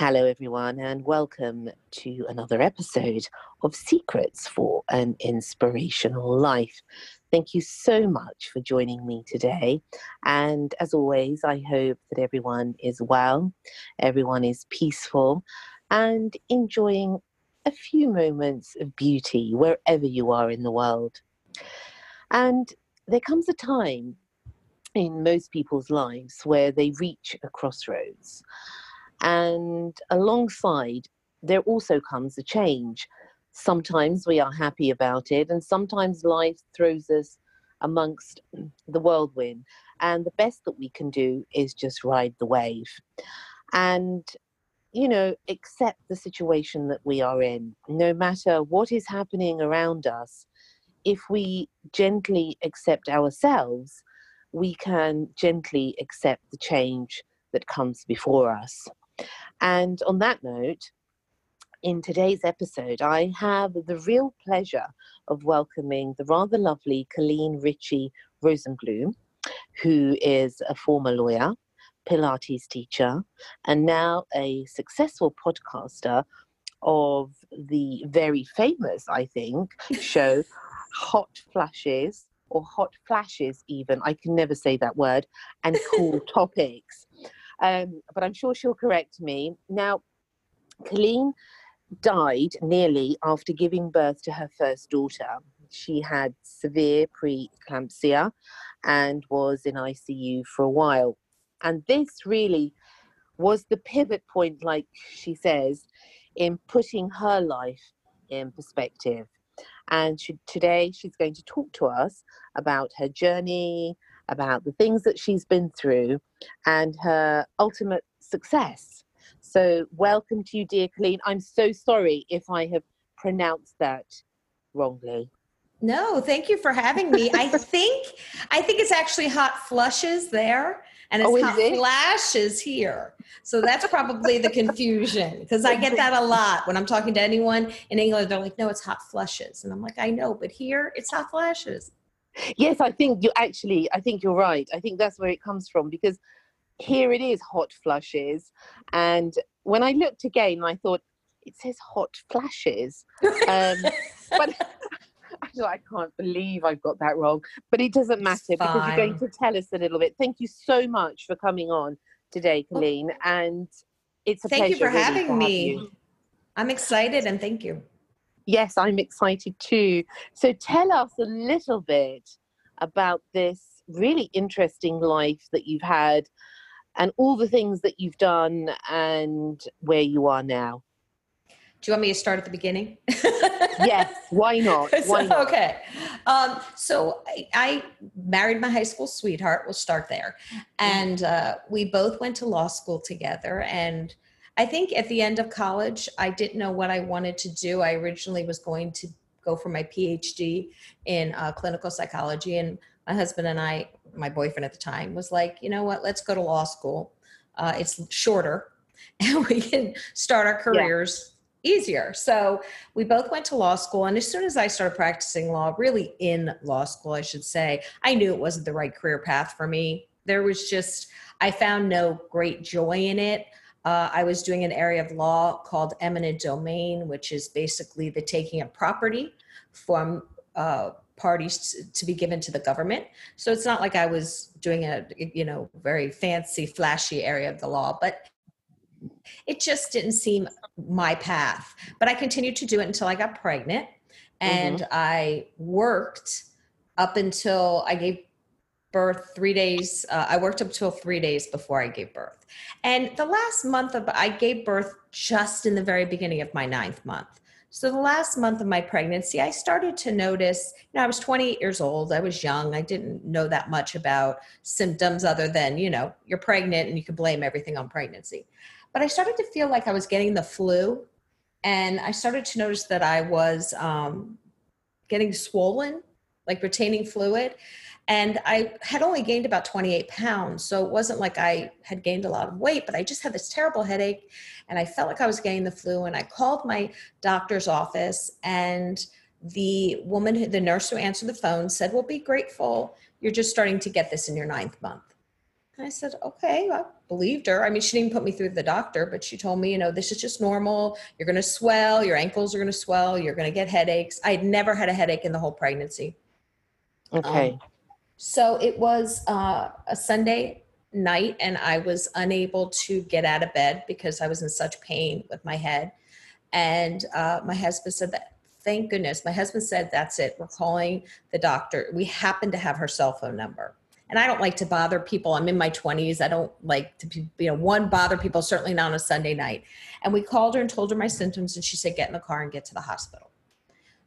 Hello, everyone, and welcome to another episode of Secrets for an Inspirational Life. Thank you so much for joining me today. And as always, I hope that everyone is well, everyone is peaceful, and enjoying a few moments of beauty wherever you are in the world. And there comes a time in most people's lives where they reach a crossroads. And alongside, there also comes a change. Sometimes we are happy about it, and sometimes life throws us amongst the whirlwind. And the best that we can do is just ride the wave and, you know, accept the situation that we are in. No matter what is happening around us, if we gently accept ourselves, we can gently accept the change that comes before us. And on that note, in today's episode, I have the real pleasure of welcoming the rather lovely Colleen Ritchie Rosenblum, who is a former lawyer, Pilates teacher, and now a successful podcaster of the very famous, I think, show Hot Flashes or Hot Flashes, even. I can never say that word, and Cool Topics. Um, but I'm sure she'll correct me. Now, Colleen died nearly after giving birth to her first daughter. She had severe preeclampsia and was in ICU for a while. And this really was the pivot point, like she says, in putting her life in perspective. And she, today she's going to talk to us about her journey, about the things that she's been through, and her ultimate success. So, welcome to you, dear Colleen. I'm so sorry if I have pronounced that wrongly. No, thank you for having me. I think I think it's actually hot flushes there and it's oh, hot it? flashes here. So that's probably the confusion because I get that a lot when I'm talking to anyone in England. They're like, "No, it's hot flushes," and I'm like, "I know, but here it's hot flashes." Yes, I think you actually. I think you're right. I think that's where it comes from because here it is hot flushes, and when I looked again, I thought it says hot flashes, um, but. I thought, I can't believe I've got that wrong, but it doesn't matter because you're going to tell us a little bit. Thank you so much for coming on today, Colleen, and it's a thank pleasure. you for really having me. I'm excited and thank you. Yes, I'm excited too. So tell us a little bit about this really interesting life that you've had and all the things that you've done and where you are now. Do you want me to start at the beginning? yes, why not? Why not? okay. Um, so I, I, married my high school sweetheart. We'll start there. And uh, we both went to law school together. And I think at the end of college, I didn't know what I wanted to do. I originally was going to go for my PhD in uh, clinical psychology, and my husband and I, my boyfriend at the time, was like, you know what, let's go to law school. Uh, it's shorter, and we can start our careers. Yeah easier. So we both went to law school. And as soon as I started practicing law, really in law school, I should say, I knew it wasn't the right career path for me. There was just, I found no great joy in it. Uh, I was doing an area of law called eminent domain, which is basically the taking of property from uh, parties to be given to the government. So it's not like I was doing a you know very fancy, flashy area of the law, but it just didn't seem my path. But I continued to do it until I got pregnant. and I worked up until I gave birth three days. Uh, I worked up till three days before I gave birth. And the last month of, I gave birth just in the very beginning of my ninth month. So the last month of my pregnancy, I started to notice, you know, I was 28 years old. I was young. I didn't know that much about symptoms other than, you know, you're pregnant and you can blame everything on pregnancy. But I started to feel like I was getting the flu. And I started to notice that I was um, getting swollen, like retaining fluid. And I had only gained about 28 pounds. So it wasn't like I had gained a lot of weight, but I just had this terrible headache and I felt like I was getting the flu. And I called my doctor's office and the woman, the nurse who answered the phone said, Well, be grateful. You're just starting to get this in your ninth month. And I said, Okay, I believed her. I mean, she didn't put me through the doctor, but she told me, you know, this is just normal. You're going to swell, your ankles are going to swell, you're going to get headaches. I had never had a headache in the whole pregnancy. Okay. Um, so it was uh, a Sunday night, and I was unable to get out of bed because I was in such pain with my head. And uh, my husband said that, thank goodness. My husband said, that's it. We're calling the doctor. We happen to have her cell phone number. And I don't like to bother people. I'm in my 20s. I don't like to, be, you know, one, bother people, certainly not on a Sunday night. And we called her and told her my symptoms, and she said, get in the car and get to the hospital.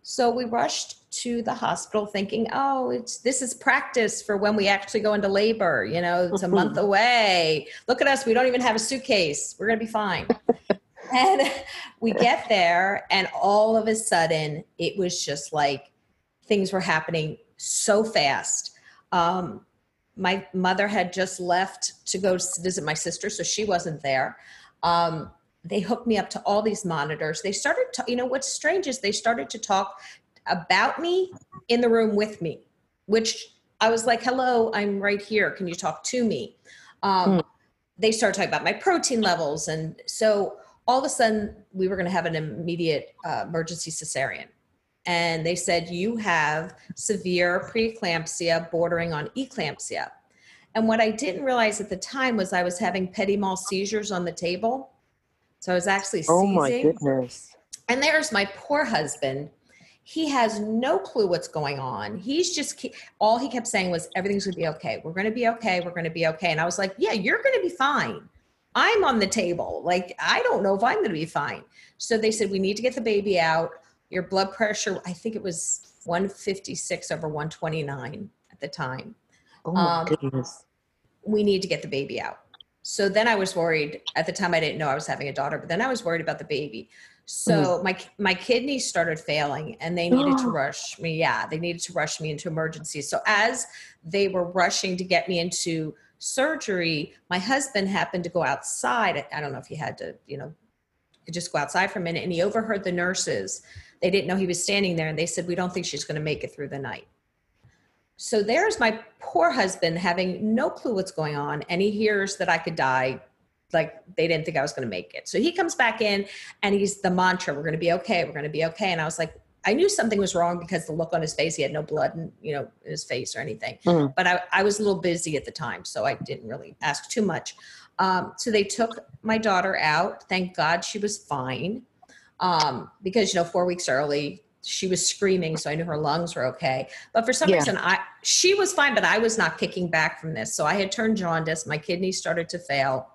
So we rushed to the hospital thinking, oh, it's this is practice for when we actually go into labor. You know, it's a month away. Look at us. We don't even have a suitcase. We're going to be fine. and we get there, and all of a sudden, it was just like things were happening so fast. Um, my mother had just left to go visit my sister, so she wasn't there. Um, they hooked me up to all these monitors. They started to, you know, what's strange is they started to talk about me in the room with me, which I was like, hello, I'm right here. Can you talk to me? Um, hmm. They started talking about my protein levels. And so all of a sudden, we were going to have an immediate uh, emergency cesarean. And they said, you have severe preeclampsia bordering on eclampsia. And what I didn't realize at the time was I was having petit mal seizures on the table. So I was actually seizing. Oh my goodness. And there's my poor husband he has no clue what's going on. He's just all he kept saying was everything's going to be okay. We're going to be okay. We're going to be okay. And I was like, yeah, you're going to be fine. I'm on the table. Like I don't know if I'm going to be fine. So they said we need to get the baby out. Your blood pressure, I think it was 156 over 129 at the time. Oh my um, goodness. We need to get the baby out. So then I was worried. At the time I didn't know I was having a daughter, but then I was worried about the baby. So mm-hmm. my my kidneys started failing and they needed to rush me. Yeah, they needed to rush me into emergency. So as they were rushing to get me into surgery, my husband happened to go outside. I don't know if he had to, you know, just go outside for a minute and he overheard the nurses. They didn't know he was standing there and they said, "We don't think she's going to make it through the night." So there's my poor husband having no clue what's going on and he hears that I could die like they didn't think I was going to make it. So he comes back in and he's the mantra, we're going to be okay. We're going to be okay. And I was like, I knew something was wrong because the look on his face, he had no blood in, you know, in his face or anything. Mm-hmm. But I, I was a little busy at the time, so I didn't really ask too much. Um, so they took my daughter out. Thank God she was fine. Um, because, you know, four weeks early, she was screaming, so I knew her lungs were okay. But for some yeah. reason, I she was fine, but I was not kicking back from this. So I had turned jaundice. My kidneys started to fail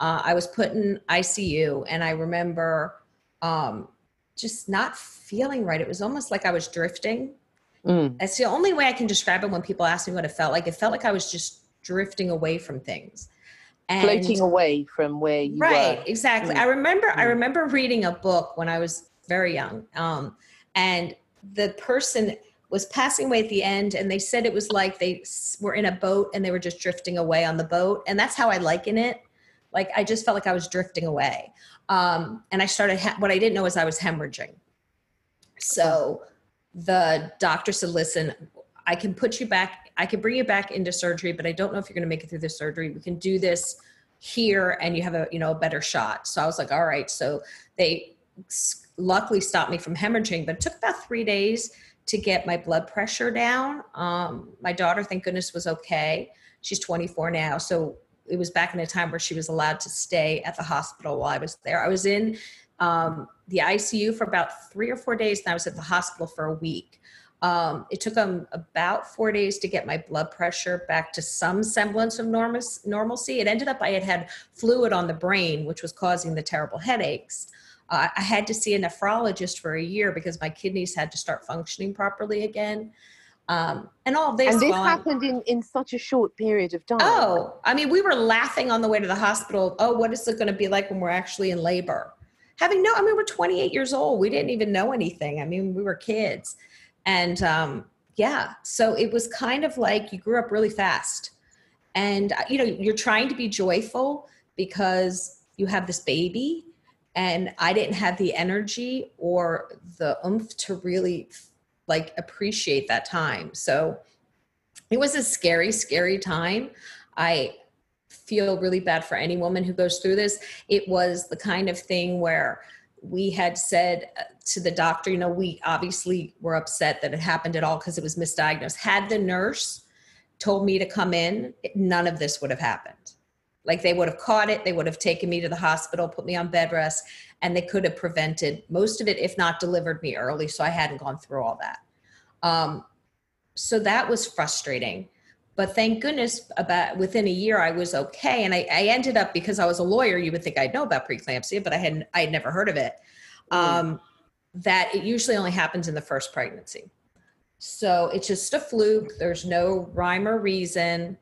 uh, I was put in ICU, and I remember um, just not feeling right. It was almost like I was drifting. Mm. That's the only way I can describe it when people ask me what it felt like. It felt like I was just drifting away from things. And, floating away from where you right, were. exactly. Mm. I remember mm. I remember reading a book when I was very young. Um, and the person was passing away at the end and they said it was like they were in a boat and they were just drifting away on the boat and that's how i liken it like I just felt like I was drifting away. Um, and I started, ha- what I didn't know is I was hemorrhaging. So the doctor said, listen, I can put you back, I can bring you back into surgery, but I don't know if you're going to make it through the surgery. We can do this here and you have a, you know, a better shot. So I was like, all right. So they luckily stopped me from hemorrhaging, but it took about three days to get my blood pressure down. Um, my daughter, thank goodness, was okay. She's 24 now. So it was back in a time where she was allowed to stay at the hospital while I was there. I was in um, the ICU for about three or four days, and I was at the hospital for a week. Um, it took them about four days to get my blood pressure back to some semblance of normal, normalcy. It ended up I had had fluid on the brain, which was causing the terrible headaches. Uh, I had to see a nephrologist for a year because my kidneys had to start functioning properly again. Um, and all this. And this happened in, in such a short period of time. Oh, I mean, we were laughing on the way to the hospital. Oh, what is it going to be like when we're actually in labor? Having no, I mean, we're 28 years old. We didn't even know anything. I mean, we were kids. And um, yeah, so it was kind of like you grew up really fast. And, uh, you know, you're trying to be joyful because you have this baby. And I didn't have the energy or the oomph to really like appreciate that time. So it was a scary, scary time. I feel really bad for any woman who goes through this. It was the kind of thing where we had said uh, to the doctor, you know, we obviously were upset that it happened at all because it was misdiagnosed. Had the nurse told me to come in, none of this would have happened. Like they would have caught it, they would have taken me to the hospital, put me on bed rest, and they could have prevented most of it, if not delivered me early. So I hadn't gone through all that. Um, so that was frustrating. But thank goodness, about within a year, I was okay, and I, I ended up because I was a lawyer. You would think I'd know about preeclampsia, but I hadn't. I had never heard of it. Mm. Um, that it usually only happens in the first pregnancy. So it's just a fluke. There's no rhyme or reason,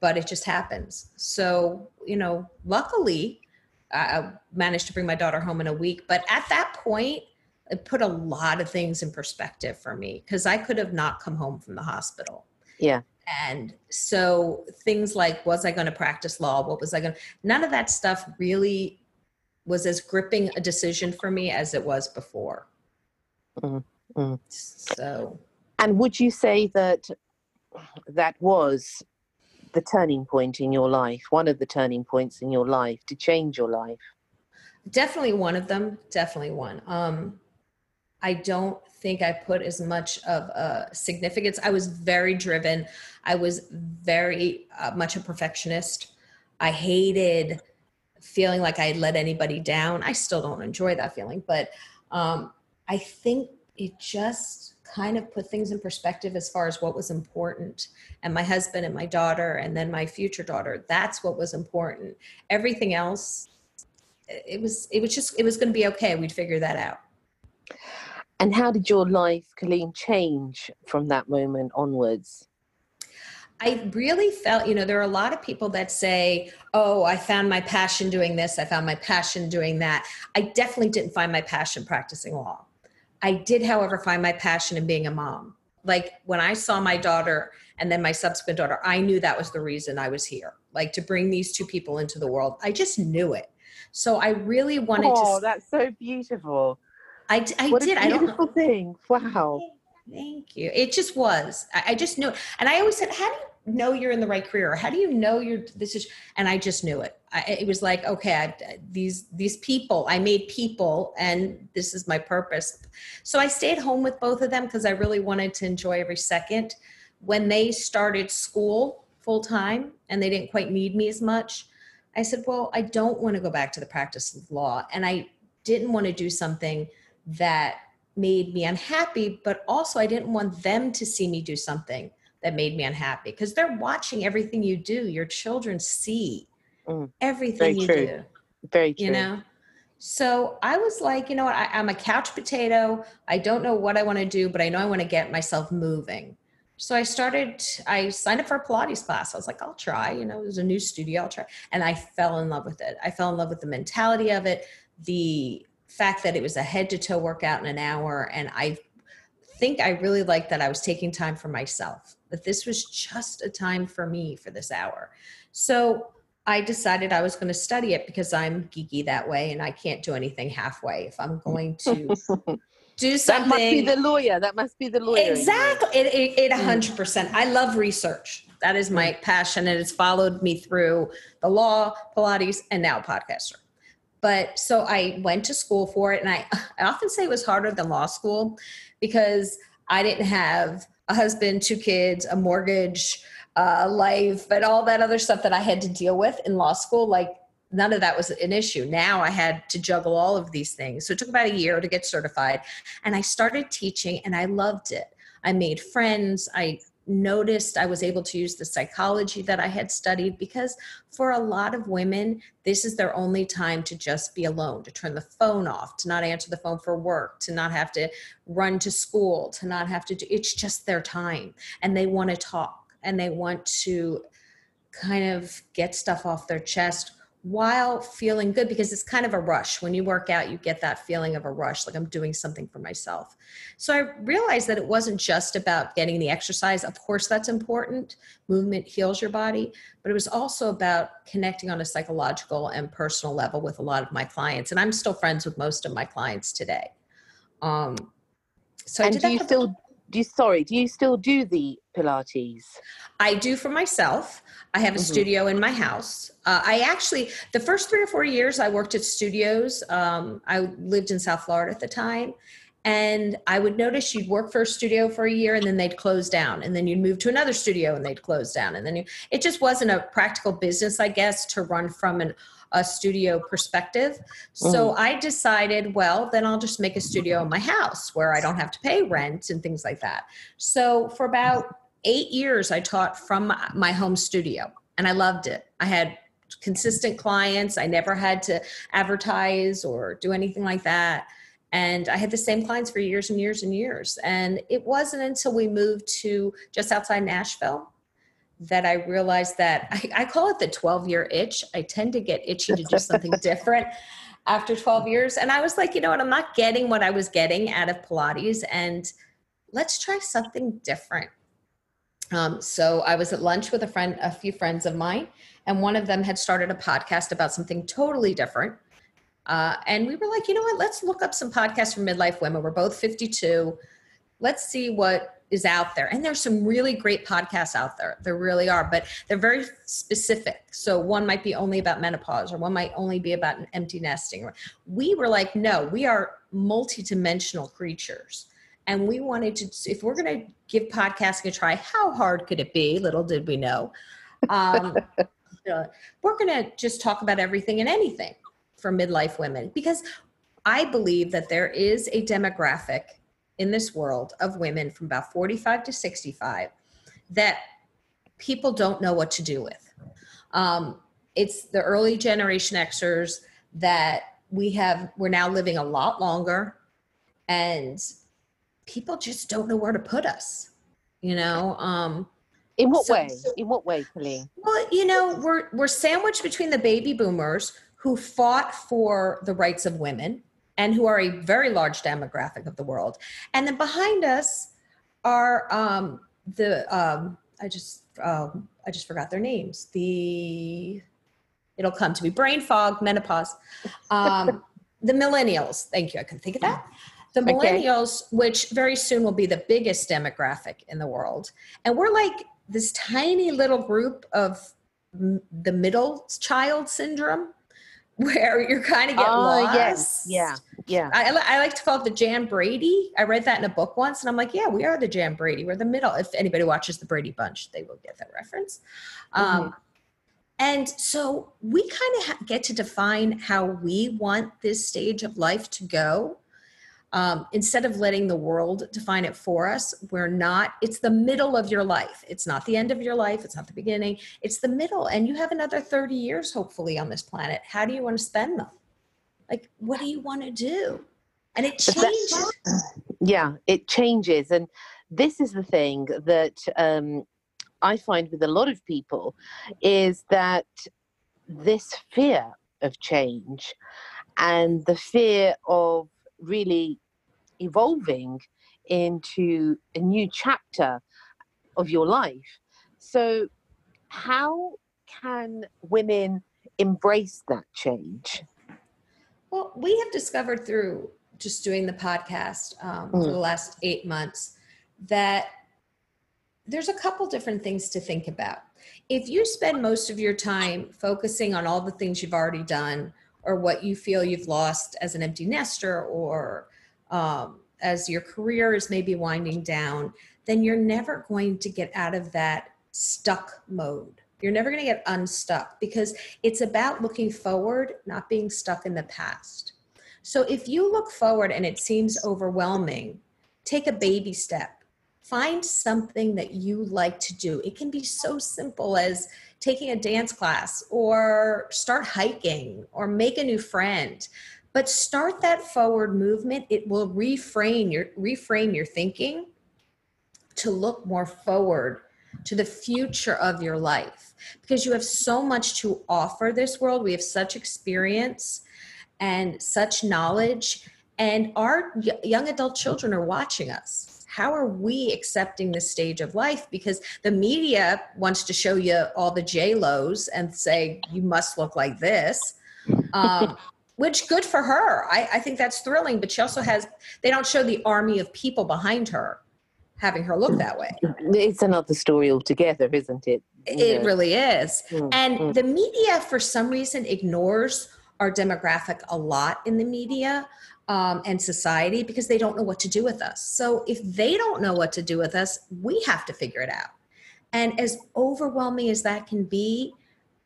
but it just happens. So, you know, luckily, I managed to bring my daughter home in a week. But at that point, it put a lot of things in perspective for me because I could have not come home from the hospital. Yeah. And so things like, was I going to practice law? What was I going to, none of that stuff really was as gripping a decision for me as it was before. Mm-hmm. So. And would you say that that was the turning point in your life, one of the turning points in your life to change your life? Definitely one of them. Definitely one. Um, I don't think I put as much of a significance. I was very driven. I was very uh, much a perfectionist. I hated feeling like I let anybody down. I still don't enjoy that feeling, but um, I think it just kind of put things in perspective as far as what was important. And my husband and my daughter, and then my future daughter, that's what was important. Everything else, it was, it was just, it was going to be okay. We'd figure that out. And how did your life, Colleen, change from that moment onwards? I really felt, you know, there are a lot of people that say, Oh, I found my passion doing this, I found my passion doing that. I definitely didn't find my passion practicing law. I did, however, find my passion in being a mom. Like when I saw my daughter and then my subsequent daughter, I knew that was the reason I was here, like to bring these two people into the world. I just knew it. So I really wanted oh, to. Oh, that's so beautiful. I, I what did. A beautiful I thing. Wow. Thank you. It just was. I, I just knew. It. And I always said, how do you know you're in the right career? How do you know you're this is? And I just knew it. I, it was like, okay, I, these these people. I made people, and this is my purpose. So I stayed home with both of them because I really wanted to enjoy every second. When they started school full time and they didn't quite need me as much, I said, well, I don't want to go back to the practice of law, and I didn't want to do something that made me unhappy, but also I didn't want them to see me do something that made me unhappy because they're watching everything you do. Your children see mm, everything you true. do. Very true. You know? So I was like, you know what? I, I'm a couch potato. I don't know what I want to do, but I know I want to get myself moving. So I started, I signed up for a Pilates class. I was like, I'll try, you know, there's a new studio, I'll try. And I fell in love with it. I fell in love with the mentality of it, the fact that it was a head to toe workout in an hour and i think i really liked that i was taking time for myself that this was just a time for me for this hour so i decided i was going to study it because i'm geeky that way and i can't do anything halfway if i'm going to do something that must be the lawyer that must be the lawyer exactly it, it, it 100% mm. i love research that is my mm. passion and it's followed me through the law pilates and now podcaster but so I went to school for it. And I, I often say it was harder than law school because I didn't have a husband, two kids, a mortgage, uh, life, but all that other stuff that I had to deal with in law school. Like none of that was an issue. Now I had to juggle all of these things. So it took about a year to get certified. And I started teaching and I loved it. I made friends. I noticed I was able to use the psychology that I had studied because for a lot of women, this is their only time to just be alone, to turn the phone off, to not answer the phone for work, to not have to run to school, to not have to do it's just their time. And they want to talk and they want to kind of get stuff off their chest while feeling good because it's kind of a rush. When you work out, you get that feeling of a rush, like I'm doing something for myself. So I realized that it wasn't just about getting the exercise. Of course, that's important. Movement heals your body, but it was also about connecting on a psychological and personal level with a lot of my clients. And I'm still friends with most of my clients today. Um, so and do you still do you, sorry do you still do the pilates? I do for myself. I have a mm-hmm. studio in my house. Uh, i actually the first three or four years i worked at studios um, i lived in south florida at the time and i would notice you'd work for a studio for a year and then they'd close down and then you'd move to another studio and they'd close down and then you, it just wasn't a practical business i guess to run from an a studio perspective. So mm. I decided, well, then I'll just make a studio in my house where I don't have to pay rent and things like that. So for about eight years, I taught from my home studio and I loved it. I had consistent clients. I never had to advertise or do anything like that. And I had the same clients for years and years and years. And it wasn't until we moved to just outside Nashville that I realized that I, I call it the 12 year itch. I tend to get itchy to do something different after 12 years. And I was like, you know what? I'm not getting what I was getting out of Pilates, and let's try something different. Um, so I was at lunch with a friend, a few friends of mine, and one of them had started a podcast about something totally different. Uh, and we were like, you know what? Let's look up some podcasts for midlife women. We're both 52. Let's see what is out there. And there's some really great podcasts out there. There really are but they're very specific. So one might be only about menopause or one might only be about empty nesting. We were like no we are multidimensional creatures. And we wanted to if we're going to give podcasting a try how hard could it be? Little did we know. Um, uh, we're going to just talk about everything and anything for midlife women because i believe that there is a demographic in this world of women from about 45 to 65 that people don't know what to do with. Um, it's the early generation Xers that we have, we're now living a lot longer and people just don't know where to put us, you know? Um, in what so, way? In what way, Colleen? Well, you know, we're, we're sandwiched between the baby boomers who fought for the rights of women and who are a very large demographic of the world. And then behind us are um, the um, I just um, I just forgot their names. The it'll come to me brain fog, menopause. Um, the millennials. Thank you. I couldn't think of that. The millennials, okay. which very soon will be the biggest demographic in the world, and we're like this tiny little group of the middle child syndrome where you're kind of get oh, lost. Yes. Yeah. Yeah. I, I, like to call it the Jan Brady. I read that in a book once and I'm like, yeah, we are the Jan Brady. We're the middle. If anybody watches the Brady Bunch, they will get that reference. Mm-hmm. Um, and so we kind of ha- get to define how we want this stage of life to go um, instead of letting the world define it for us we're not it's the middle of your life. It's not the end of your life. It's not the beginning. It's the middle and you have another 30 years hopefully on this planet. How do you want to spend them? Like what do you want to do? And it changes. Yeah it changes and this is the thing that um, i find with a lot of people is that this fear of change and the fear of really evolving into a new chapter of your life. So, how can women embrace that change? Well, we have discovered through just doing the podcast um, mm. for the last eight months that there's a couple different things to think about. If you spend most of your time focusing on all the things you've already done or what you feel you've lost as an empty nester or um, as your career is maybe winding down, then you're never going to get out of that stuck mode You're never going to get unstuck because it's about looking forward, not being stuck in the past. So if you look forward and it seems overwhelming, take a baby step. Find something that you like to do. It can be so simple as taking a dance class or start hiking or make a new friend. But start that forward movement. It will reframe your reframe your thinking to look more forward to the future of your life because you have so much to offer this world. We have such experience and such knowledge, and our young adult children are watching us. How are we accepting this stage of life? Because the media wants to show you all the J Lo's and say you must look like this. Um, which good for her. I, I think that's thrilling, but she also has, they don't show the army of people behind her having her look that way. It's another story altogether, isn't it? It really is. Mm, and mm. the media, for some reason, ignores our demographic a lot in the media um, and society because they don't know what to do with us. So if they don't know what to do with us, we have to figure it out. And as overwhelming as that can be,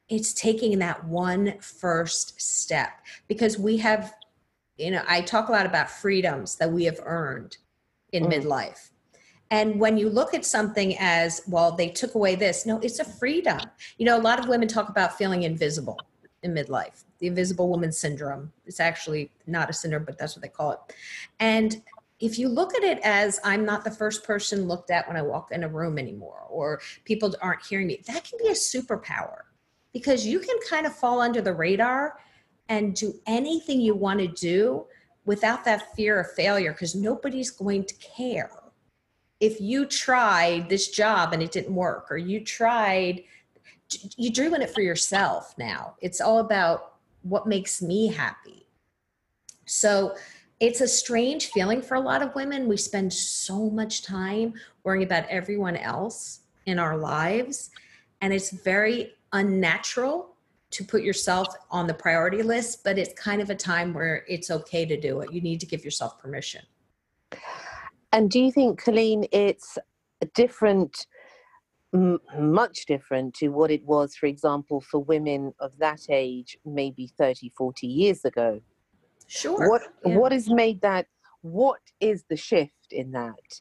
it's taking that one first step because we have, you know, I talk a lot about freedoms that we have earned in mm. midlife and when you look at something as, well, they took away this, no, it's a freedom. You know, a lot of women talk about feeling invisible in midlife, the invisible woman syndrome. It's actually not a syndrome, but that's what they call it. And if you look at it as I'm not the first person looked at when I walk in a room anymore, or people aren't hearing me, that can be a superpower because you can kind of fall under the radar and do anything you want to do without that fear of failure because nobody's going to care if you tried this job and it didn't work or you tried you're doing it for yourself now it's all about what makes me happy. So it's a strange feeling for a lot of women. We spend so much time worrying about everyone else in our lives and it's very unnatural to put yourself on the priority list but it's kind of a time where it's okay to do it. You need to give yourself permission. And do you think, Colleen, it's different, m- much different to what it was, for example, for women of that age, maybe 30, 40 years ago? Sure. What yeah. What has made that? What is the shift in that?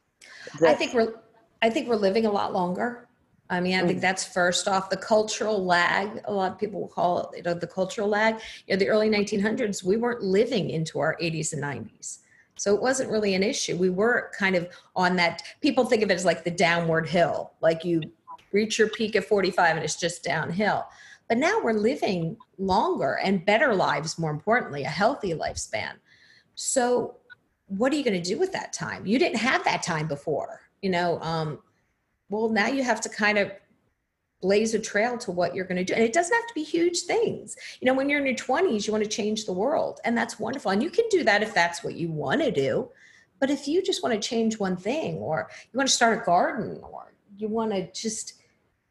that I think we're. I think we're living a lot longer. I mean, I think mm. that's first off the cultural lag. A lot of people will call it, you know, the cultural lag. You know, the early 1900s, we weren't living into our 80s and 90s. So it wasn't really an issue. We were kind of on that. People think of it as like the downward hill, like you reach your peak at 45 and it's just downhill. But now we're living longer and better lives, more importantly, a healthy lifespan. So, what are you going to do with that time? You didn't have that time before, you know. Um, well, now you have to kind of blaze a trail to what you're going to do. And it doesn't have to be huge things. You know, when you're in your 20s, you want to change the world, and that's wonderful. And you can do that if that's what you want to do. But if you just want to change one thing, or you want to start a garden, or you want to just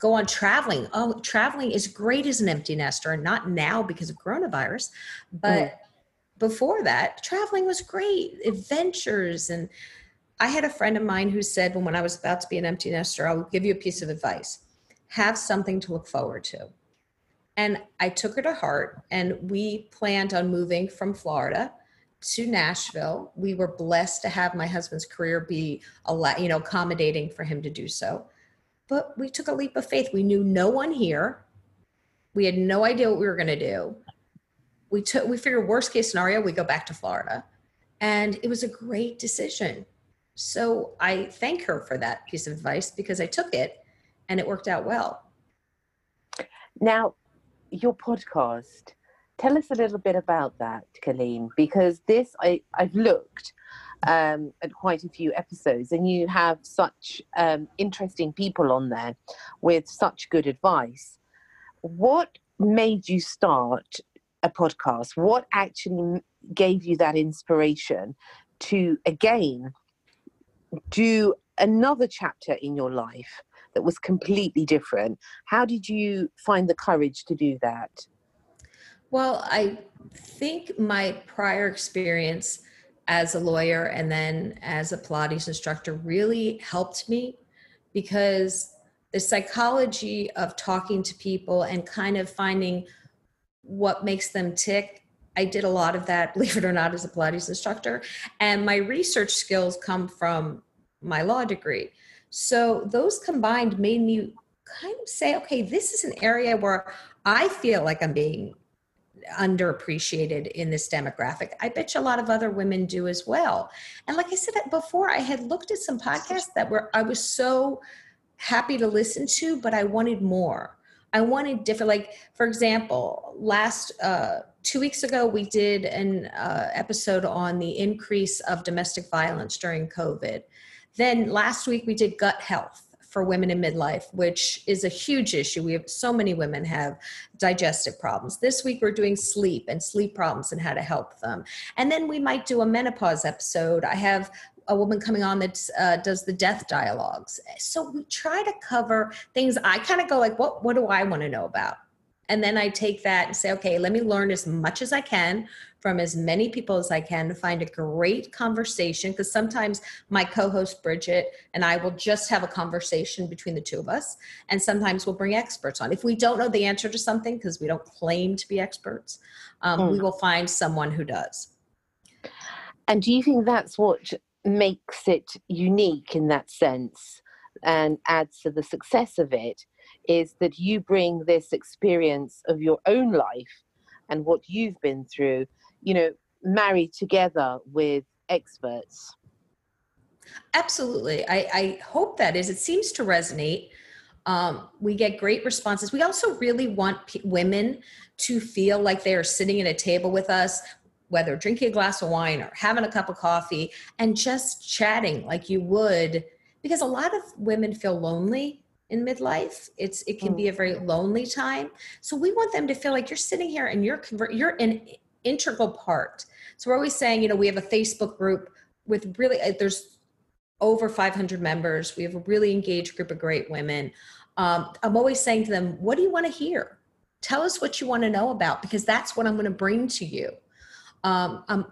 go on traveling, oh, traveling is great as an empty nester, not now because of coronavirus, but mm. before that, traveling was great, adventures. And I had a friend of mine who said, well, when I was about to be an empty nester, I'll give you a piece of advice have something to look forward to. And I took her to heart, and we planned on moving from Florida to Nashville. We were blessed to have my husband's career be a lot, you know, accommodating for him to do so. But we took a leap of faith. We knew no one here. We had no idea what we were going to do. We took we figured worst case scenario we go back to Florida. And it was a great decision. So I thank her for that piece of advice because I took it and it worked out well. Now, your podcast, tell us a little bit about that, Colleen, because this, I, I've looked um, at quite a few episodes and you have such um, interesting people on there with such good advice. What made you start a podcast? What actually gave you that inspiration to again do another chapter in your life that was completely different. How did you find the courage to do that? Well, I think my prior experience as a lawyer and then as a Pilates instructor really helped me because the psychology of talking to people and kind of finding what makes them tick. I did a lot of that, believe it or not, as a Pilates instructor. And my research skills come from my law degree. So those combined made me kind of say, okay, this is an area where I feel like I'm being underappreciated in this demographic. I bet you a lot of other women do as well. And like I said before, I had looked at some podcasts that were I was so happy to listen to, but I wanted more. I wanted different. Like for example, last uh, two weeks ago we did an uh, episode on the increase of domestic violence during COVID. Then last week we did gut health for women in midlife, which is a huge issue. We have so many women have digestive problems. This week we're doing sleep and sleep problems and how to help them. And then we might do a menopause episode. I have a woman coming on that uh, does the death dialogues. So we try to cover things. I kind of go like, what what do I want to know about? And then I take that and say, okay, let me learn as much as I can from as many people as I can to find a great conversation. Because sometimes my co host Bridget and I will just have a conversation between the two of us. And sometimes we'll bring experts on. If we don't know the answer to something, because we don't claim to be experts, um, mm. we will find someone who does. And do you think that's what makes it unique in that sense and adds to the success of it? Is that you bring this experience of your own life and what you've been through, you know, married together with experts. Absolutely. I, I hope that is. It seems to resonate. Um, we get great responses. We also really want p- women to feel like they are sitting at a table with us, whether drinking a glass of wine or having a cup of coffee and just chatting like you would, because a lot of women feel lonely in midlife it's it can be a very mm. lonely time. So we want them to feel like you're sitting here and you're convert you're an integral part. So we're always saying you know we have a facebook group with really uh, there's over 500 members. We have a really engaged group of great women. Um, i'm always saying to them what do you want to hear? Tell us what you want to know about because that's what i'm going to bring to you. Um, i'm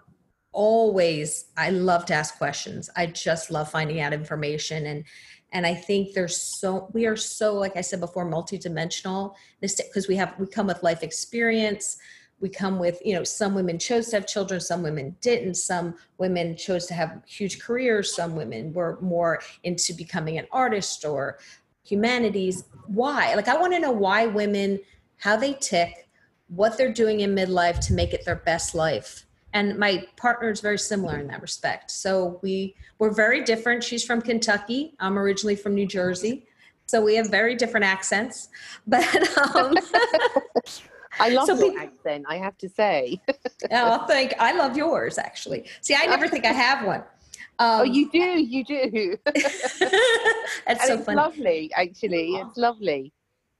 always i love to ask questions. I just love finding out information and and i think there's so we are so like i said before multidimensional. This because we have we come with life experience. We come with you know some women chose to have children some women didn't. Some women chose to have huge careers some women were more into becoming an artist or humanities. Why? Like i want to know why women how they tick what they're doing in midlife to make it their best life and my partner is very similar in that respect. So we we're very different. She's from kentucky. I'm originally from new jersey. So we have very different accents. But um, i love so your people, accent i have to say. Oh thank i love yours actually. See i never think i have one. Um, oh, you do, you do. That's and so it's funny. lovely, actually. It's lovely.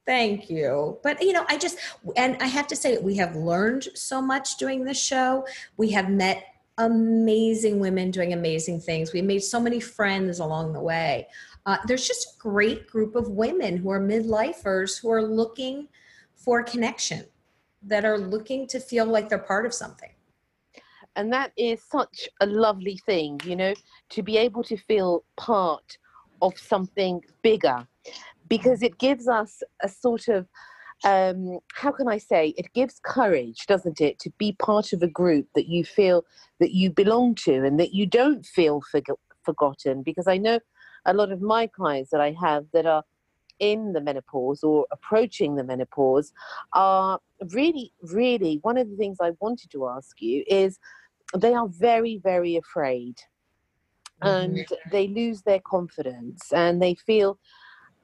Thank you. But, you know, I just, and I have to say, we have learned so much doing this show. We have met amazing women doing amazing things. We made so many friends along the way. Uh, there's just a great group of women who are midlifers who are looking for connection, that are looking to feel like they're part of something. And that is such a lovely thing, you know, to be able to feel part of something bigger because it gives us a sort of um, how can I say, it gives courage, doesn't it, to be part of a group that you feel that you belong to and that you don't feel for- forgotten. Because I know a lot of my clients that I have that are in the menopause or approaching the menopause are really, really, one of the things I wanted to ask you is they are very, very afraid mm-hmm. and they lose their confidence and they feel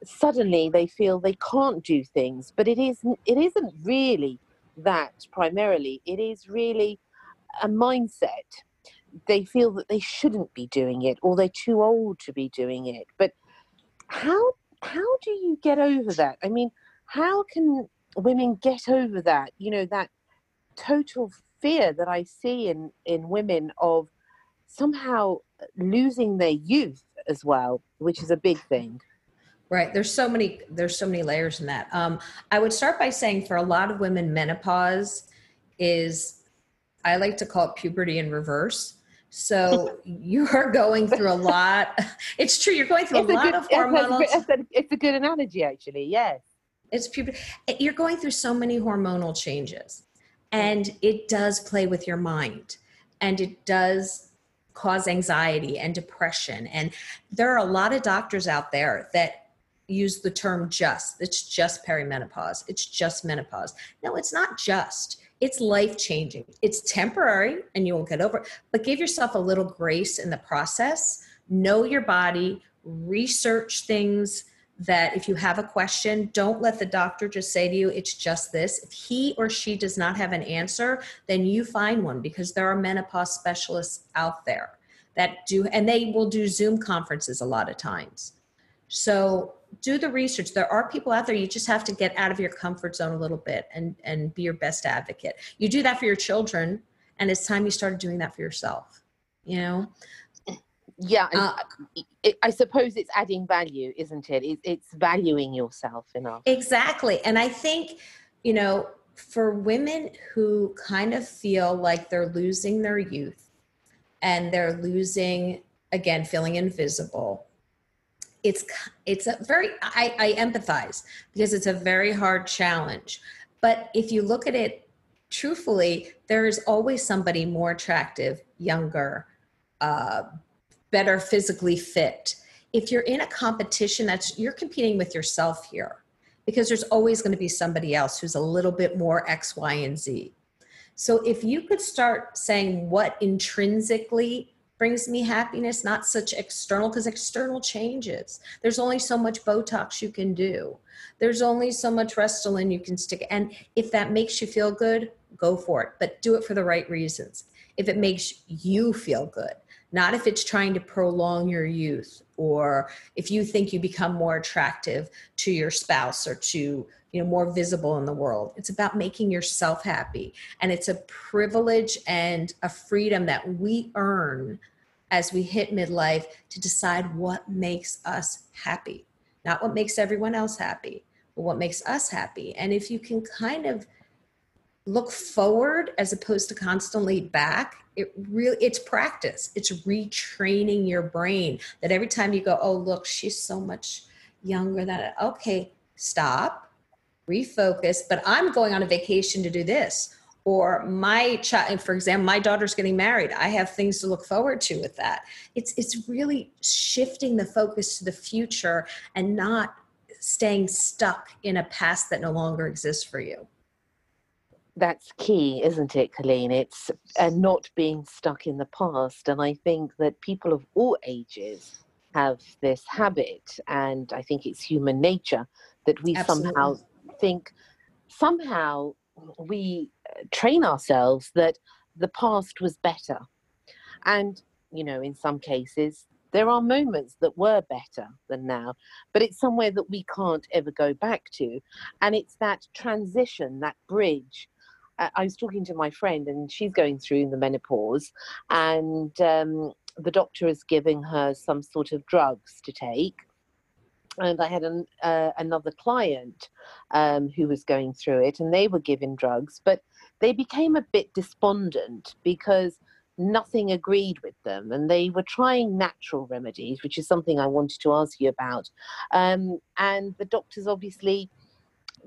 suddenly they feel they can't do things but it isn't it isn't really that primarily. It is really a mindset. They feel that they shouldn't be doing it or they're too old to be doing it. But how how do you get over that? I mean how can women get over that you know that total fear that i see in in women of somehow losing their youth as well which is a big thing Right. There's so many there's so many layers in that. Um, I would start by saying for a lot of women, menopause is I like to call it puberty in reverse So you're going through a lot. It's true. You're going through it's a, a lot good, of hormonal. It's a, it's a good analogy, actually. Yes. It's puberty. You're going through so many hormonal changes, and it does play with your mind, and it does cause anxiety and depression. And there are a lot of doctors out there that use the term just. It's just perimenopause. It's just menopause. No, it's not just it's life changing. It's temporary and you will get over it, but give yourself a little grace in the process. Know your body, research things that if you have a question, don't let the doctor just say to you, it's just this. If he or she does not have an answer, then you find one because there are menopause specialists out there that do, and they will do Zoom conferences a lot of times. So do the research. There are people out there. You just have to get out of your comfort zone a little bit and and be your best advocate. You do that for your children, and it's time you started doing that for yourself. You know. Yeah, uh, it, I suppose it's adding value, isn't it? it? It's valuing yourself enough. Exactly, and I think you know for women who kind of feel like they're losing their youth and they're losing again feeling invisible it's it's a very I, I empathize because it's a very hard challenge. But if you look at it truthfully there is always somebody more attractive younger uh, better physically fit. If you're in a competition that's you're competing with yourself here because there's always going to be somebody else who's a little bit more x y and z. So if you could start saying what intrinsically brings me happiness, not such external, because external changes. There's only so much Botox you can do. There's only so much Restylane you can stick. And if that makes you feel good, go for it, but do it for the right reasons. If it makes you feel good, not if it's trying to prolong your youth or if you think you become more attractive to your spouse or to you know more visible in the world. It's about making yourself happy. And it's a privilege and a freedom that we earn as we hit midlife to decide what makes us happy. Not what makes everyone else happy but what makes us happy. And if you can kind of look forward as opposed to constantly back it really it's practice. It's retraining your brain that every time you go oh look she's so much younger than okay stop refocus, but I'm going on a vacation to do this. Or my child, for example, my daughter's getting married. I have things to look forward to with that. It's it's really shifting the focus to the future and not staying stuck in a past that no longer exists for you. That's key, isn't it, Colleen? It's uh, not being stuck in the past. And I think that people of all ages have this habit, and I think it's human nature that we Absolutely. somehow think somehow we uh, train ourselves that the past was better. And, you know, in some cases, there are moments that were better than now, but it's somewhere that we can't ever go back to. And it's that transition, that bridge. I was talking to my friend, and she's going through the menopause, and um, the doctor is giving her some sort of drugs to take and I had an, uh, another client um, who was going through it, and they were given drugs, but they became a bit despondent because nothing agreed with them, and they were trying natural remedies, which is something I wanted to ask you about. Um, and the doctors obviously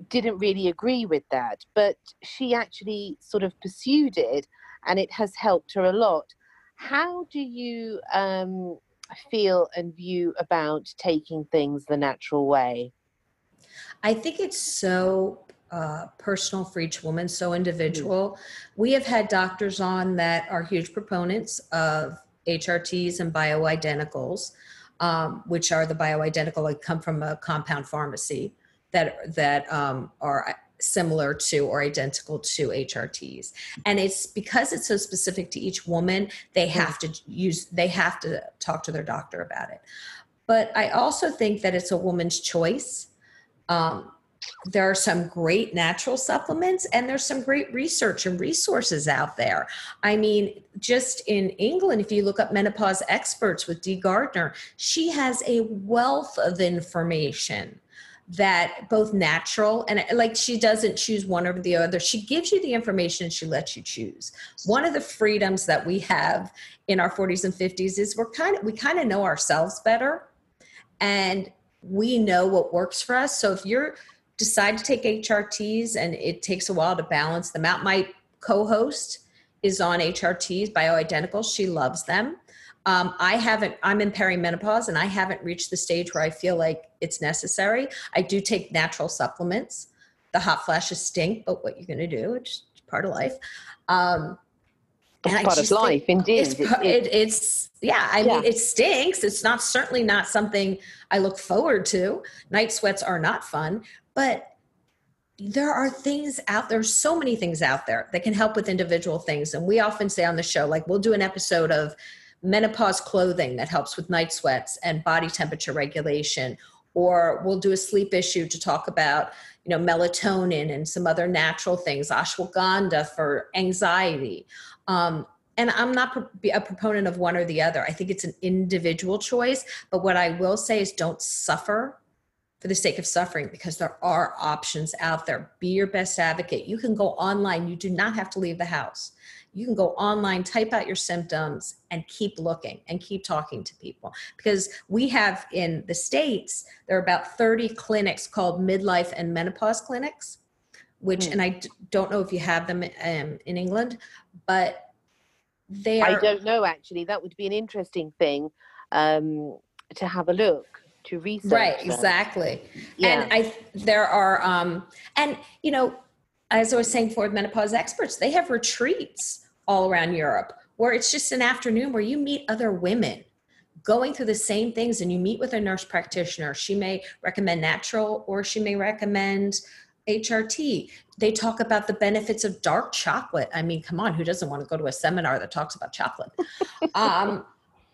didn't really agree with that, but she actually sort of pursued it, and it has helped her a lot. How do you um, feel and view about taking things the natural way? I think it's so uh, personal for each woman, so individual. Mm-hmm. We have had doctors on that are huge proponents of HRTs and bioidenticals, um, which are the bioidentical that come from a compound pharmacy that that um, are similar to or identical to HRTs. And it's because it's so specific to each woman, they have to use, they have to talk to their doctor about it. But I also think that it's a woman's choice. Um, there are some great natural supplements and there's some great research and resources out there. I mean, just in England, if you look up menopause experts with Dee Gardner, she has a wealth of information that both natural and like she doesn't choose one over the other. She gives you the information she lets you choose. One of the freedoms that we have in our 40s and 50s is we're kind of we kind of know ourselves better and we know what works for us. So if you're decide to take hrts and it takes a while to balance them out my co-host is on hrts bioidentical. She loves them um, I haven't, I'm in perimenopause and I haven't reached the stage where I feel like it's necessary. I do take natural supplements. The hot flashes stink, but what you're going to do, it's part of life. Um, it's part of life, indeed. It's, it, it's yeah. I yeah. mean, it stinks. It's not certainly not something I look forward to. Night sweats are not fun, but there are things out there so many things out there that can help with individual things and we often say on the show like we'll do an episode of menopause clothing that helps with night sweats and body temperature regulation or we'll do a sleep issue to talk about you know melatonin and some other natural things ashwagandha for anxiety. Um, and i'm not a proponent of one or the other. I think it's an individual choice but what i will say is don't suffer for the sake of suffering because there are options out there. Be your best advocate. You can go online. You do not have to leave the house you can go online, type out your symptoms, and keep looking and keep talking to people. Because we have in the States, there are about 30 clinics called midlife and menopause clinics, which, mm. and I d- don't know if you have them um, in England, but they are. I don't know actually. That would be an interesting thing um, to have a look to research. Right, exactly. Yeah. And I, there are, um, and you know, as I was saying for menopause experts, they have retreats all around Europe where it's just an afternoon where you meet other women going through the same things and you meet with a nurse practitioner. She may recommend natural or she may recommend HRT. They talk about the benefits of dark chocolate. I mean, come on, who doesn't want to go to a seminar that talks about chocolate? um,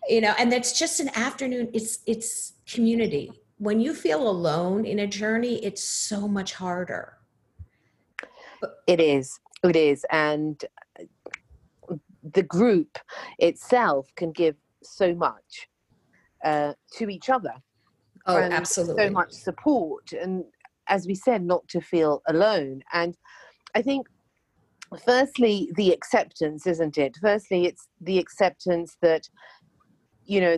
you know, and that's just an afternoon. It's it's community. When you feel alone in a journey, it's so much harder. It is. It is. And the group itself can give so much uh, to each other. Oh, absolutely. So much support. And as we said, not to feel alone. And I think, firstly, the acceptance, isn't it? Firstly, it's the acceptance that, you know,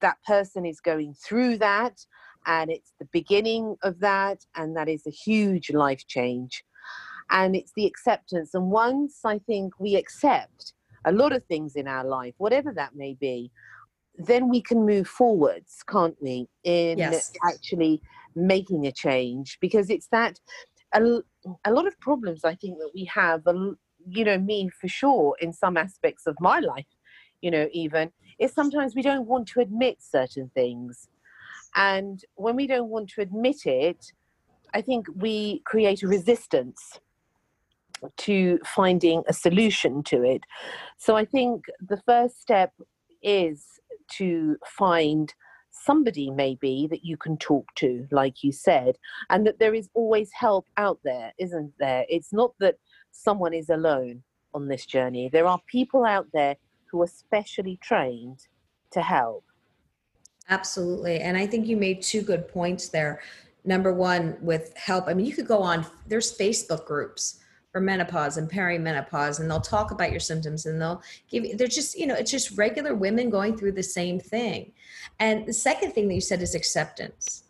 that person is going through that and it's the beginning of that and that is a huge life change and it's the acceptance and once i think we accept a lot of things in our life, whatever that may be, then we can move forwards, can't we, in yes. actually making a change? Because it's that a, a lot of problems I think that we have, you know, me for sure, in some aspects of my life, you know, even, is sometimes we don't want to admit certain things. And when we don't want to admit it, I think we create a resistance to finding a solution to it. So I think the first step is to find somebody maybe that you can talk to, like you said, and that there is always help out there, isn't there? It's not that someone is alone on this journey. There are people out there who are specially trained to help. Absolutely. And I think you made two good points there. Number one, with help, I mean, you could go on, there's Facebook groups for menopause and perimenopause and they'll talk about your symptoms and they'll give you they're just you know it's just regular women going through the same thing and the second thing that you said is acceptance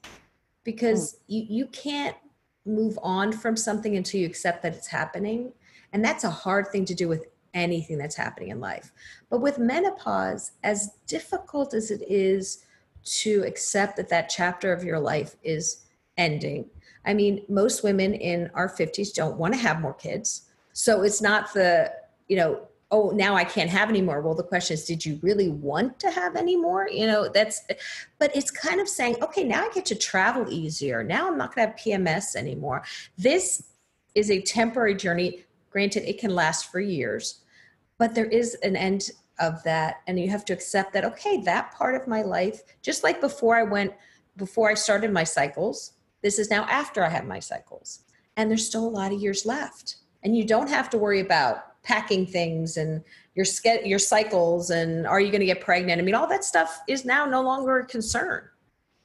because mm. you you can't move on from something until you accept that it's happening and that's a hard thing to do with anything that's happening in life but with menopause as difficult as it is to accept that that chapter of your life is ending I mean, most women in our 50s don't want to have more kids. So it's not the, you know, oh, now I can't have any more. Well, the question is, did you really want to have any more? You know, that's, but it's kind of saying, okay, now I get to travel easier. Now I'm not going to have PMS anymore. This is a temporary journey. Granted, it can last for years, but there is an end of that. And you have to accept that, okay, that part of my life, just like before I went, before I started my cycles, this is now after I have my cycles. And there's still a lot of years left. And you don't have to worry about packing things and your your cycles and are you going to get pregnant? I mean, all that stuff is now no longer a concern.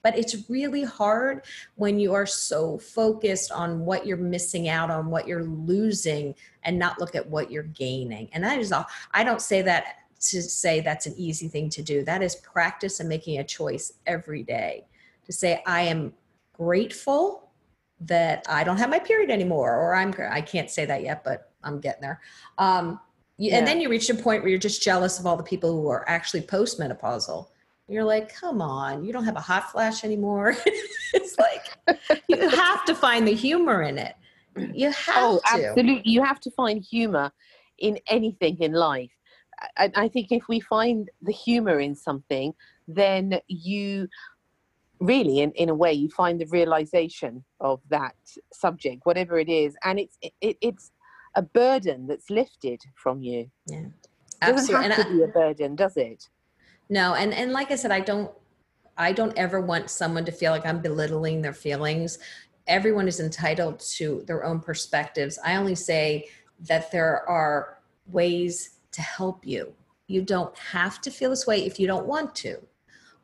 but it's really hard when you are so focused on what you're missing out on what you're losing and not look at what you're gaining and that is all i don't say that to say that's an easy thing to do that is practice and making a choice every day to say i am grateful that i don't have my period anymore or i'm i can't say that yet but i'm getting there um, yeah. and then you reach a point where you're just jealous of all the people who are actually postmenopausal you're like, come on, you don't have a hot flash anymore. it's like you have to find the humor in it. You have oh, to. Absolutely. You have to find humor in anything in life. I, I think if we find the humor in something, then you really in, in a way you find the realization of that subject whatever it is and it's it, it's a burden that's lifted from you. Yeah. Absolutely. doesn't have to be a burden does it? No and and like i said i don't i don't ever want someone to feel like i'm belittling their feelings. Everyone is entitled to their own perspectives. I only say that there are ways to help you. You don't have to feel this way if you don't want to.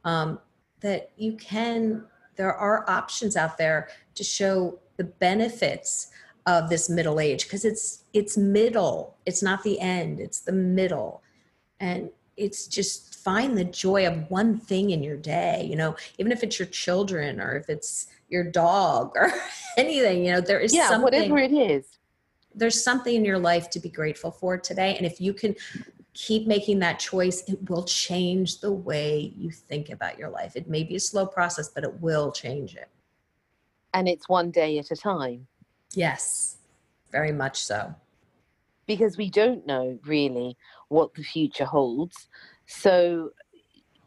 Um, that you can there are options out there to show the benefits of this middle age because it's it's middle. It's not the end it's the middle. And it's just find the joy of one thing in your day you know? Even if it's your children or if it's your dog or anything you know there is yeah something, whatever it is. there's something in your life to be grateful for today. And if you can keep making that choice it will change the way you think about your life. It may be a slow process but it will change it. And it's one day at a time. Yes very much so. Because we don't know really what the future holds. So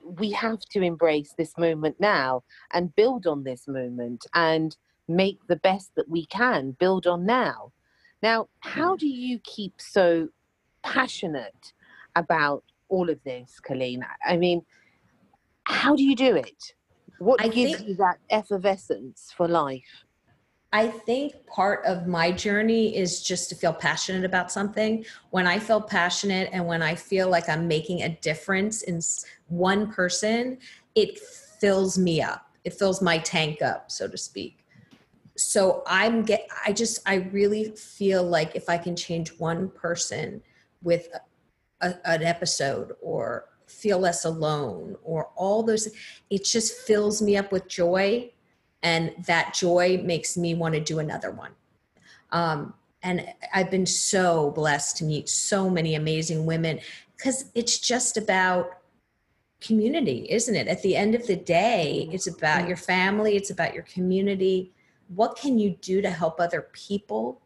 we have to embrace this moment now and build on this moment and make the best that we can build on now. Now, how hmm. do you keep so passionate about all of this, Colleen? I mean, how do you do it? What I gives think, you that effervescence for life? I think part of my journey is just to feel passionate about something. When I feel passionate and when I feel like I'm making a difference in one person, it fills me up. It fills my tank up, so to speak. So I'm get I just I really feel like if I can change one person with a, an episode or feel less alone or all those it just fills me up with joy and that joy makes me want to do another one. Um, and i've been so blessed to meet so many amazing women because it's just about community isn't it? At the end of the day it's about your family it's about your community. What can you do to help other people?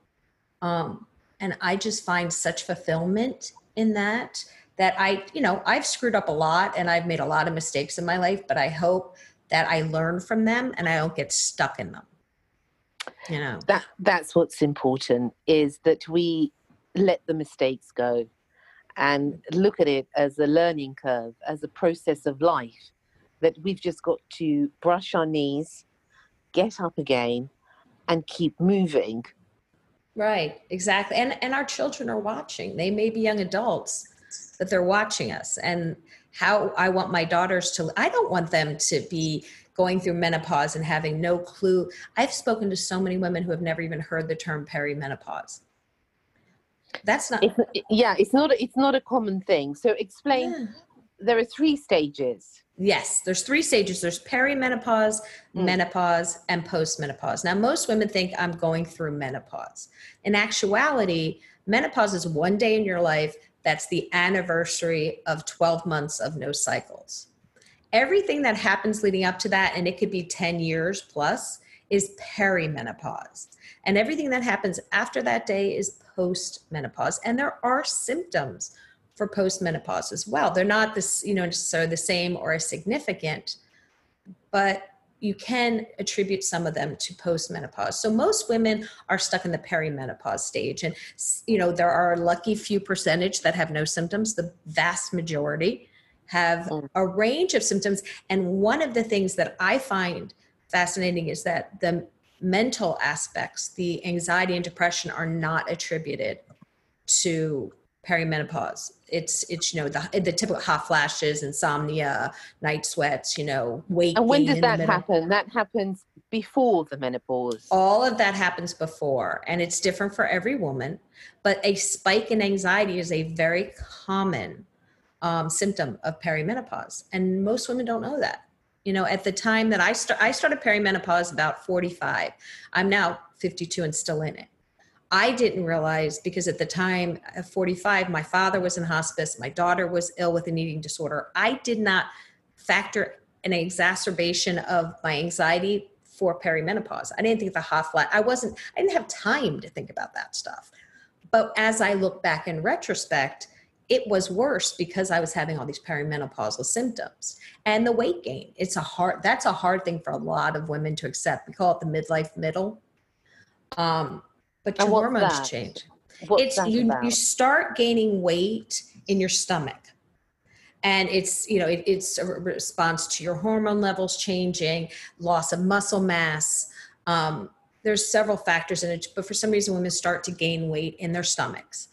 Um, and i just find such fulfillment in that that i you know i've screwed up a lot and i've made a lot of mistakes in my life but i hope that I learn from them and I don't get stuck in them. You know. That that's what's important is that we let the mistakes go and look at it as a learning curve, as a process of life that we've just got to brush our knees, get up again and keep moving. Right, exactly. And and our children are watching. They may be young adults, but they're watching us and how I want my daughters to, I don't want them to be going through menopause and having no clue. I've spoken to so many women who have never even heard the term perimenopause. That's not. It's, yeah, it's not. It's not a common thing. So explain. Yeah. There are three stages. Yes, there's three stages. There's perimenopause, mm. menopause, and postmenopause. Now, most women think I'm going through menopause. In actuality, menopause is one day in your life that's the anniversary of 12 months of no cycles. Everything that happens leading up to that, and it could be 10 years plus, is perimenopause. And everything that happens after that day is postmenopause. And there are symptoms for postmenopause as well. They're not this, you know, necessarily the same or as significant, but you can attribute some of them to postmenopause. So most women are stuck in the perimenopause stage and you know there are a lucky few percentage that have no symptoms. The vast majority have mm. a range of symptoms and one of the things that I find fascinating is that the mental aspects, the anxiety and depression are not attributed to perimenopause. It's it's you know the the typical hot flashes, insomnia, night sweats, you know, weight. And when does that happen? That happens before the menopause. All of that happens before, and it's different for every woman. But a spike in anxiety is a very common um, symptom of perimenopause, and most women don't know that. You know, at the time that I start, I started perimenopause about 45. I'm now 52 and still in it. I didn't realize because at the time at 45, my father was in hospice, my daughter was ill with an eating disorder. I did not factor an exacerbation of my anxiety for perimenopause. I didn't think of the hot flat, I wasn't, I didn't have time to think about that stuff. But as I look back in retrospect, it was worse because I was having all these perimenopausal symptoms and the weight gain. It's a hard, that's a hard thing for a lot of women to accept. We call it the midlife middle. Um, but your hormones that? change. What's it's you about? you start gaining weight in your stomach. And it's you know it, it's a response to your hormone levels changing loss of muscle mass. Um, there's several factors in it but for some reason women start to gain weight in their stomachs.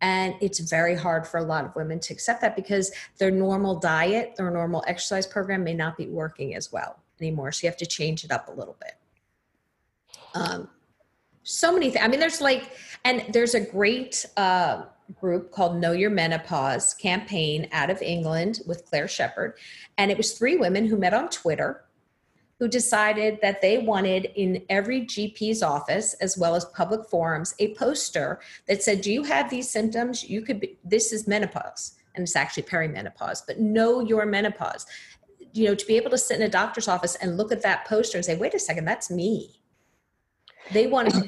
And it's very hard for a lot of women to accept that because their normal diet their normal exercise program may not be working as well anymore. So you have to change it up a little bit. Um, so many things i mean there's like and there's a great uh, group called know your menopause campaign out of england with claire shepard and it was three women who met on twitter who decided that they wanted in every gp's office as well as public forums a poster that said do you have these symptoms? You could be this is menopause. And it's actually perimenopause but know your menopause. You know to be able to sit in a doctor's office and look at that poster and say wait a second that's me they want to.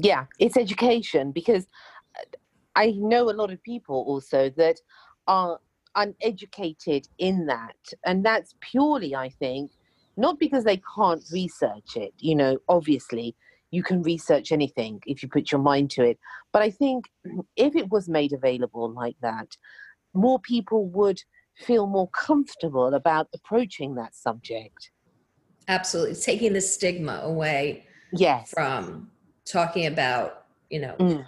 yeah it's education because i know a lot of people also that are uneducated in that. And that's purely i think not because they can't research it you know obviously you can research anything if you put your mind to it. But i think if it was made available like that more people would feel more comfortable about approaching that subject. Absolutely. It's taking the stigma away yes. from talking about you know Mm.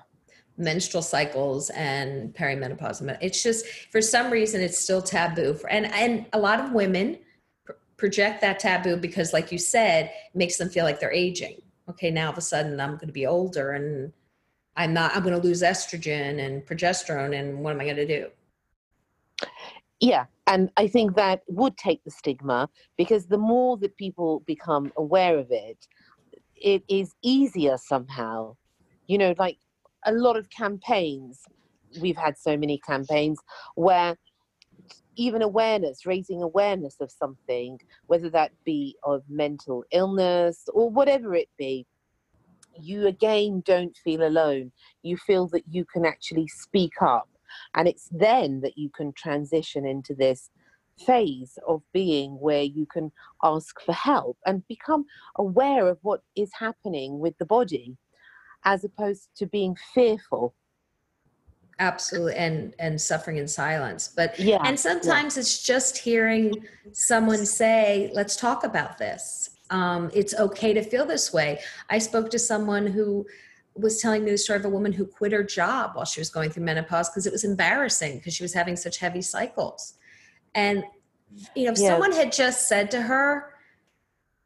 menstrual cycles and perimenopause it's just for some reason it's still taboo for, and and a lot of women pr- project that taboo because like you said it makes them feel like they're aging. Okay now all of a sudden i'm going to be older and i'm not i'm going to lose estrogen and progesterone and what am i going to do? Yeah, and I think that would take the stigma because the more that people become aware of it, it is easier somehow. You know, like a lot of campaigns, we've had so many campaigns where even awareness, raising awareness of something, whether that be of mental illness or whatever it be, you again don't feel alone. You feel that you can actually speak up and it's then that you can transition into this phase of being where you can ask for help and become aware of what is happening with the body as opposed to being fearful. Absolutely and and suffering in silence. But yeah and sometimes it's just hearing someone say let's talk about this. Um, it's okay to feel this way. I spoke to someone who was telling me the story of a woman who quit her job while she was going through menopause because it was embarrassing because she was having such heavy cycles and you know if Yeah. someone had just said to her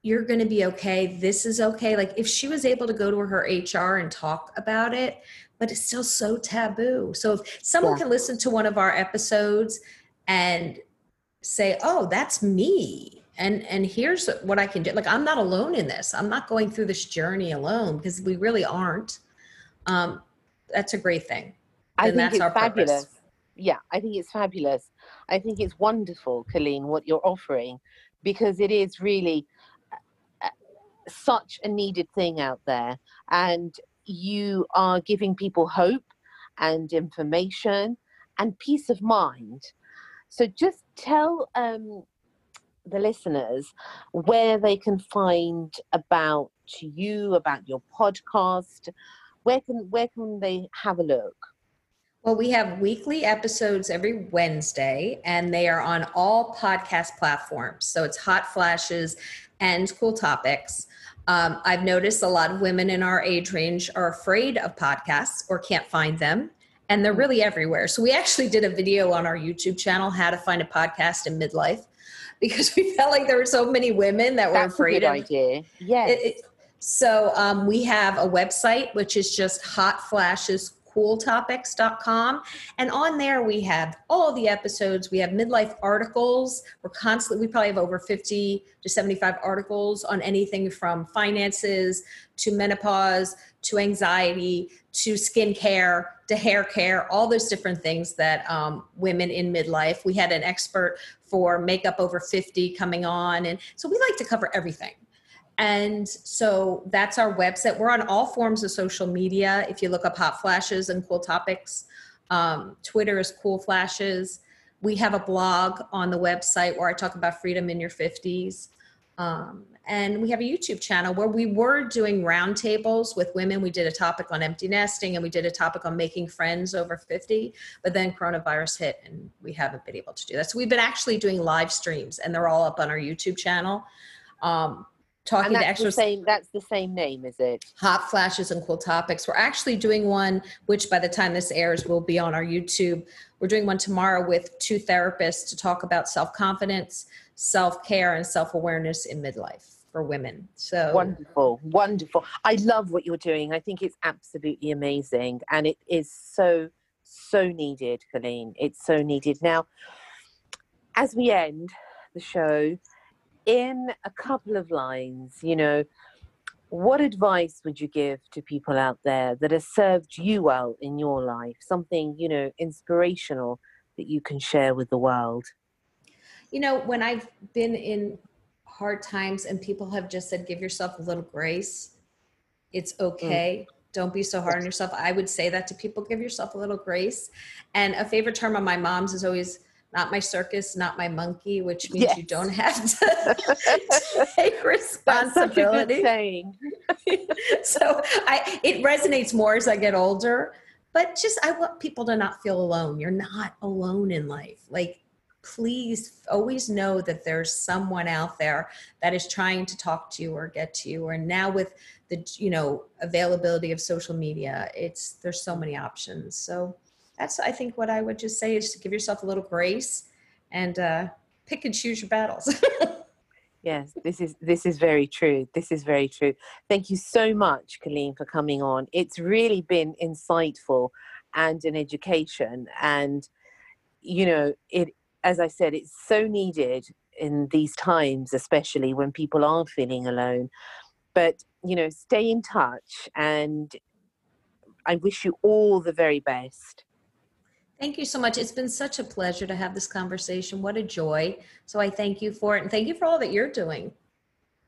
you're going to be okay this is okay like if she was able to go to her hr and talk about it but it's still so taboo so if someone Yeah. can listen to one of our episodes and say oh that's me and and here's what i can do like i'm not alone in this i'm not going through this journey alone because we really aren't um that's a great thing i think that's it's our purpose. fabulous yeah i think it's fabulous i think it's wonderful colleen what you're offering because it is really uh, such a needed thing out there and you are giving people hope and information and peace of mind. So just tell um, the listeners where they can find about you about your podcast. Where can where can they have a look Well, we have weekly episodes every Wednesday, and they are on all podcast platforms. So it's Hot Flashes and Cool Topics. Um, I've noticed a lot of women in our age range are afraid of podcasts or can't find them. and they're really everywhere. So we actually did a video on our YouTube channel, how to find a podcast in midlife, because we felt like there were so many women that were That's afraid a of good idea. Yes. it, it- so um, we have a website which is just hotflashescooltopics.com and on there we have all the episodes. We have midlife articles. We're constantly we probably have over 50 to 75 articles on anything from finances to menopause to anxiety to skincare to hair care all those different things that um, women in midlife. We had an expert for makeup over 50 coming on. And so we like to cover everything and so that's our website. We're on all forms of social media. If you look up Hot Flashes and Cool Topics, um, Twitter is Cool Flashes. We have a blog on the website where I talk about freedom in your 50s. Um, and we have a YouTube channel where we were doing roundtables with women. We did a topic on empty nesting and we did a topic on making friends over 50, but then coronavirus hit and we haven't been able to do that. So we've been actually doing live streams and they're all up on our YouTube channel. Um, talking to extra same. That's the same name, is it? hot flashes and cool topics. We're actually doing one, which by the time this airs will be on our YouTube. We're doing one tomorrow with two therapists to talk about self confidence, self care, and self awareness in midlife for women. So Wonderful, wonderful. I love what you're doing. I think it's absolutely amazing, and it is so so needed, Colleen. It's so needed. Now, as we end the show, in a couple of lines, you know, what advice would you give to people out there that has served you well in your life? Something, you know, inspirational that you can share with the world. you know, when I've been in hard times and people have just said, give yourself a little grace, it's hmm. okay. Don't be so hard on yourself. I would say that to people give yourself a little grace. And a favorite term of my mom's is always, not my circus, not my monkey, which means you don't have to take That's such a good responsibility. so I it resonates more as I get older. But just I want people to not feel alone. You're not alone in life. Like please always know that there's someone out there that is trying to talk to you or get to you. Or now with the you know availability of social media, it's there's so many options. So that's I think what I would just say is to give yourself a little grace and uh, pick and choose your battles. Yes, this is this is very true. This is very true. Thank you so much, Colleen, for coming on. It's really been insightful and an education. And you know, it as I said, it's so needed in these times, especially when people are feeling alone. But you know, stay in touch, and I wish you all the very best. Thank you so much. It's been such a pleasure to have this conversation. What a joy. So I thank you for it and thank you for all that you're doing.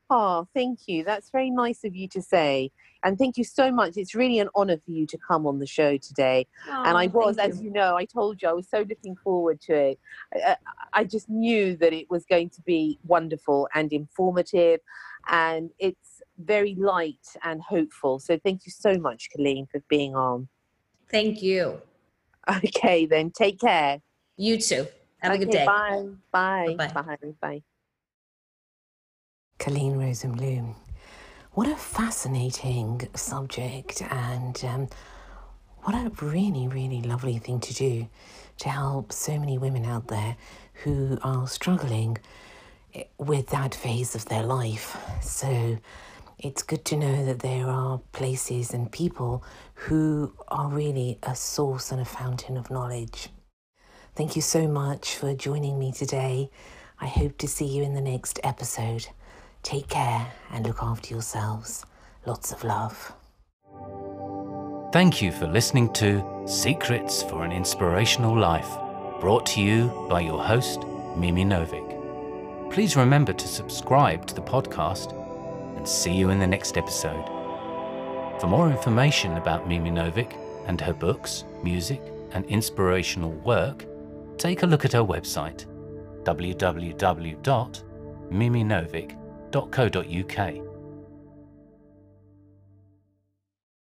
Oh, thank you. That's very nice of you to say. And thank you so much. It's really an honor for you to come on the show today. and I was, thank as you know, I told you I was so looking forward to it. I- I just knew that it was going to be wonderful and informative, and it's very light and hopeful. So thank you so much, Colleen, for being on. Thank you. Okay, then take care. You too. Have a good day. Bye. Bye. Bye-bye. Bye. Bye. Colleen Rosenblum. What a fascinating subject, and um, what a really, really lovely thing to do to help so many women out there who are struggling eh, with that phase of their life. So it's good to know that there are places and people who are really a source and a fountain of knowledge. Thank you so much for joining me today. I hope to see you in the next episode. Take care and look after yourselves. Lots of love. Thank you for listening to Secrets for an Inspirational Life, brought to you by your host, Mimi Novik. Please remember to subscribe to the podcast and see you in the next episode. For more information about Mimi Novik and her books, music, and inspirational work, take a look at her website www.miminovik.co.uk